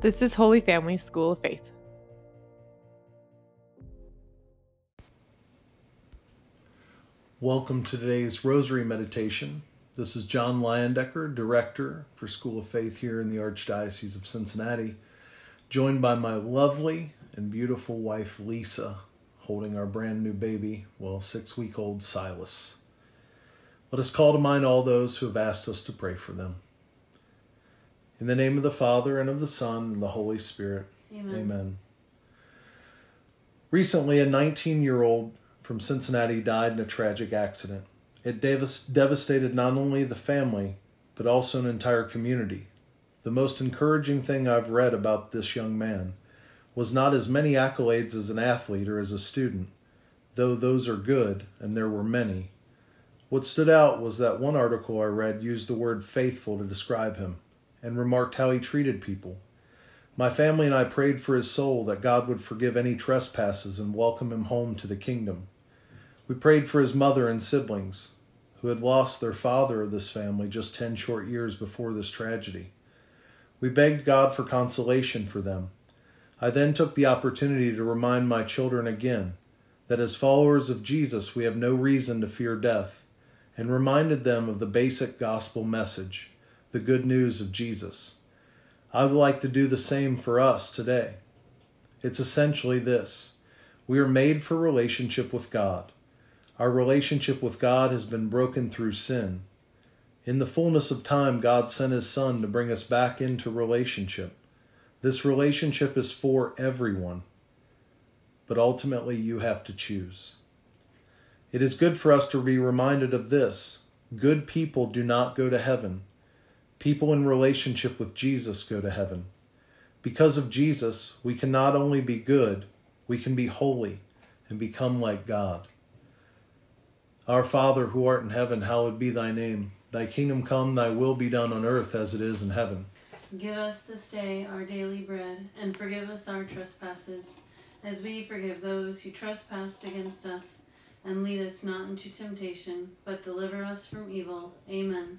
This is Holy Family School of Faith. Welcome to today's Rosary Meditation. This is John Leyendecker, Director for School of Faith here in the Archdiocese of Cincinnati, joined by my lovely and beautiful wife Lisa, holding our brand new baby, well, six week old Silas. Let us call to mind all those who have asked us to pray for them. In the name of the Father, and of the Son, and the Holy Spirit. Amen. Amen. Recently, a 19 year old from Cincinnati died in a tragic accident. It devas- devastated not only the family, but also an entire community. The most encouraging thing I've read about this young man was not as many accolades as an athlete or as a student, though those are good, and there were many. What stood out was that one article I read used the word faithful to describe him and remarked how he treated people. My family and I prayed for his soul that God would forgive any trespasses and welcome him home to the kingdom. We prayed for his mother and siblings, who had lost their father of this family just 10 short years before this tragedy. We begged God for consolation for them. I then took the opportunity to remind my children again that as followers of Jesus we have no reason to fear death, and reminded them of the basic gospel message, the good news of Jesus. I would like to do the same for us today. It's essentially this we are made for relationship with God. Our relationship with God has been broken through sin. In the fullness of time, God sent His Son to bring us back into relationship. This relationship is for everyone, but ultimately you have to choose. It is good for us to be reminded of this good people do not go to heaven. People in relationship with Jesus go to heaven. Because of Jesus, we can not only be good, we can be holy and become like God. Our Father who art in heaven, hallowed be thy name. Thy kingdom come, thy will be done on earth as it is in heaven. Give us this day our daily bread, and forgive us our trespasses, as we forgive those who trespass against us. And lead us not into temptation, but deliver us from evil. Amen.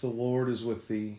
the Lord is with thee.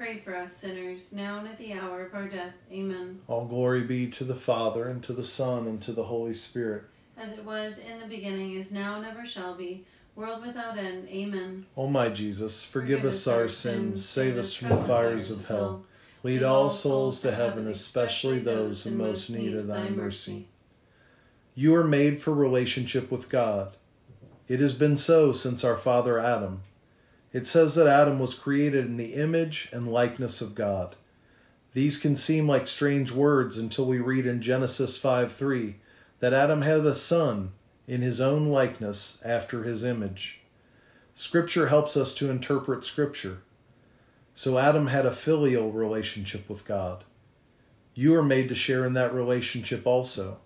pray for us sinners, now and at the hour of our death. Amen. All glory be to the Father, and to the Son, and to the Holy Spirit. As it was in the beginning, is now, and ever shall be, world without end. Amen. O my Jesus, forgive us our sins, save us from the fires of hell. Lead all souls to heaven, especially those in most need of thy mercy. You are made for relationship with God. It has been so since our father Adam. It says that Adam was created in the image and likeness of God. These can seem like strange words until we read in Genesis 5 3 that Adam had a son in his own likeness after his image. Scripture helps us to interpret Scripture. So Adam had a filial relationship with God. You are made to share in that relationship also.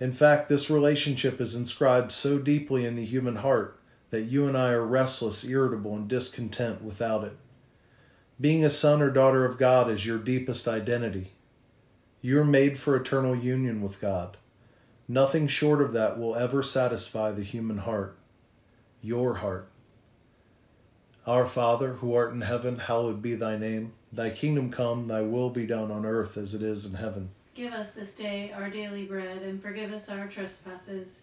In fact, this relationship is inscribed so deeply in the human heart that you and I are restless, irritable, and discontent without it. Being a son or daughter of God is your deepest identity. You are made for eternal union with God. Nothing short of that will ever satisfy the human heart, your heart. Our Father, who art in heaven, hallowed be thy name. Thy kingdom come, thy will be done on earth as it is in heaven. Give us this day our daily bread, and forgive us our trespasses,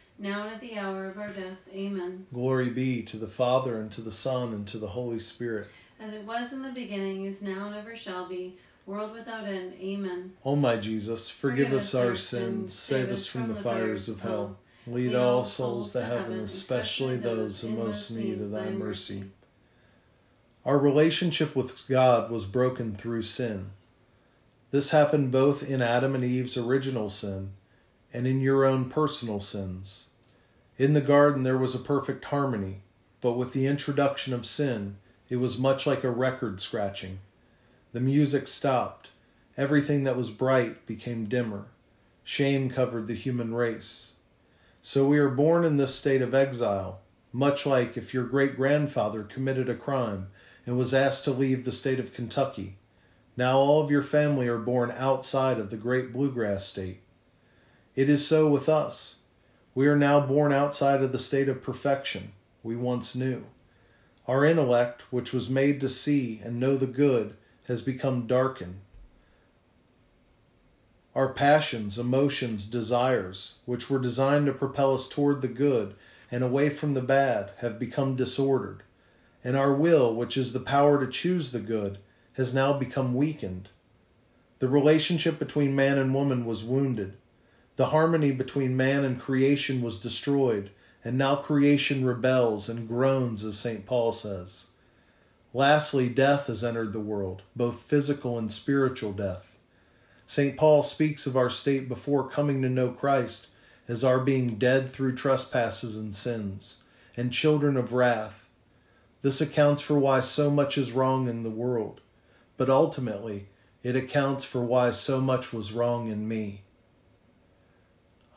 now and at the hour of our death. Amen. Glory be to the Father, and to the Son, and to the Holy Spirit. As it was in the beginning, is now, and ever shall be, world without end. Amen. O my Jesus, forgive us our sins, save us from the fires of hell. Lead all souls to heaven, especially those in most need of thy mercy. Our relationship with God was broken through sin. This happened both in Adam and Eve's original sin and in your own personal sins. In the garden, there was a perfect harmony, but with the introduction of sin, it was much like a record scratching. The music stopped. Everything that was bright became dimmer. Shame covered the human race. So we are born in this state of exile, much like if your great grandfather committed a crime and was asked to leave the state of Kentucky. Now all of your family are born outside of the great bluegrass state. It is so with us. We are now born outside of the state of perfection we once knew. Our intellect, which was made to see and know the good, has become darkened. Our passions, emotions, desires, which were designed to propel us toward the good and away from the bad, have become disordered. And our will, which is the power to choose the good, has now become weakened. The relationship between man and woman was wounded. The harmony between man and creation was destroyed, and now creation rebels and groans, as St. Paul says. Lastly, death has entered the world, both physical and spiritual death. St. Paul speaks of our state before coming to know Christ as our being dead through trespasses and sins, and children of wrath. This accounts for why so much is wrong in the world, but ultimately, it accounts for why so much was wrong in me.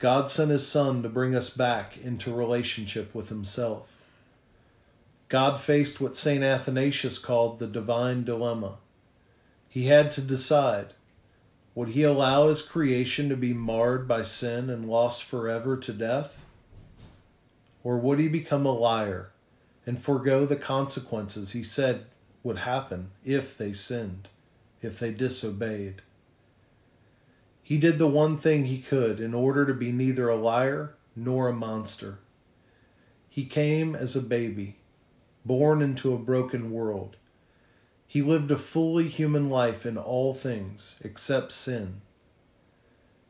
God sent his Son to bring us back into relationship with himself. God faced what St. Athanasius called the divine dilemma. He had to decide would he allow his creation to be marred by sin and lost forever to death? Or would he become a liar and forego the consequences he said would happen if they sinned, if they disobeyed? He did the one thing he could in order to be neither a liar nor a monster. He came as a baby, born into a broken world. He lived a fully human life in all things except sin.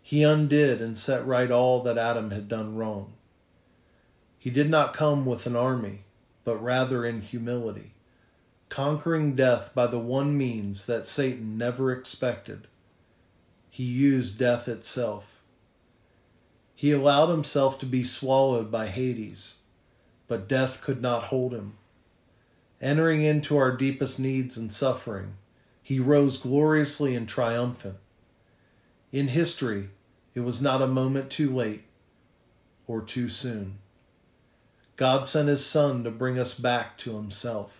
He undid and set right all that Adam had done wrong. He did not come with an army, but rather in humility, conquering death by the one means that Satan never expected. He used death itself. He allowed himself to be swallowed by Hades, but death could not hold him. Entering into our deepest needs and suffering, he rose gloriously and triumphant. In history, it was not a moment too late or too soon. God sent his Son to bring us back to himself.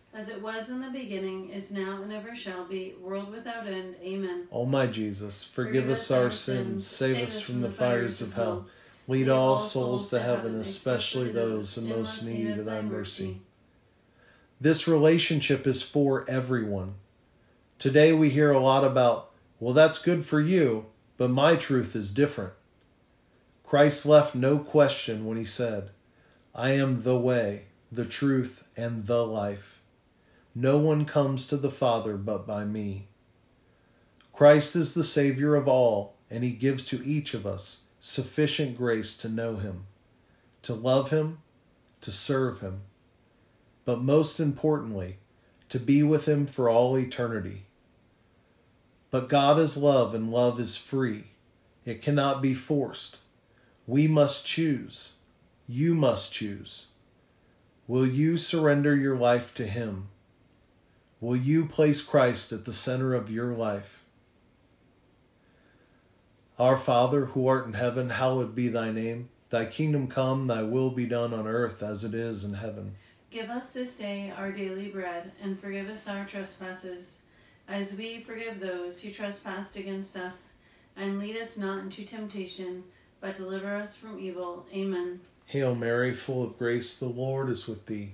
As it was in the beginning, is now, and ever shall be, world without end. Amen. O my Jesus, forgive us our sins, save us from the fires of hell. Lead all souls to heaven, especially those in most need of thy mercy. This relationship is for everyone. Today we hear a lot about, well, that's good for you, but my truth is different. Christ left no question when he said, I am the way, the truth, and the life. No one comes to the Father but by me. Christ is the Savior of all, and he gives to each of us sufficient grace to know him, to love him, to serve him, but most importantly, to be with him for all eternity. But God is love, and love is free. It cannot be forced. We must choose. You must choose. Will you surrender your life to Him? Will you place Christ at the center of your life? Our Father, who art in heaven, hallowed be thy name. Thy kingdom come, thy will be done on earth as it is in heaven. Give us this day our daily bread, and forgive us our trespasses, as we forgive those who trespass against us. And lead us not into temptation, but deliver us from evil. Amen. Hail Mary, full of grace, the Lord is with thee.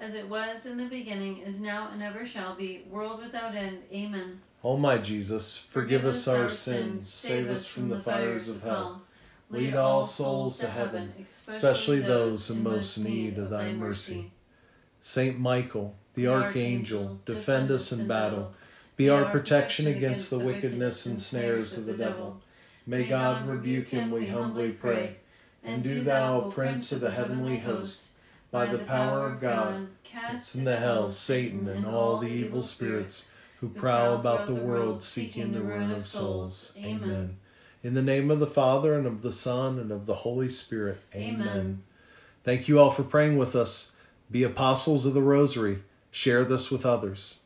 As it was in the beginning, is now, and ever shall be, world without end. Amen. O my Jesus, forgive us our sins, save us from the fires of hell. Lead all souls to heaven, especially those in most need of thy mercy. Saint Michael, the archangel, defend us in battle. Be our protection against the wickedness and snares of the devil. May God rebuke him, we humbly pray. And do thou, Prince of the heavenly host, by the power of God, cast into hell Satan and all the evil spirits who prowl about the world seeking the ruin of souls. Amen. In the name of the Father, and of the Son, and of the Holy Spirit. Amen. Amen. Thank you all for praying with us. Be apostles of the Rosary. Share this with others.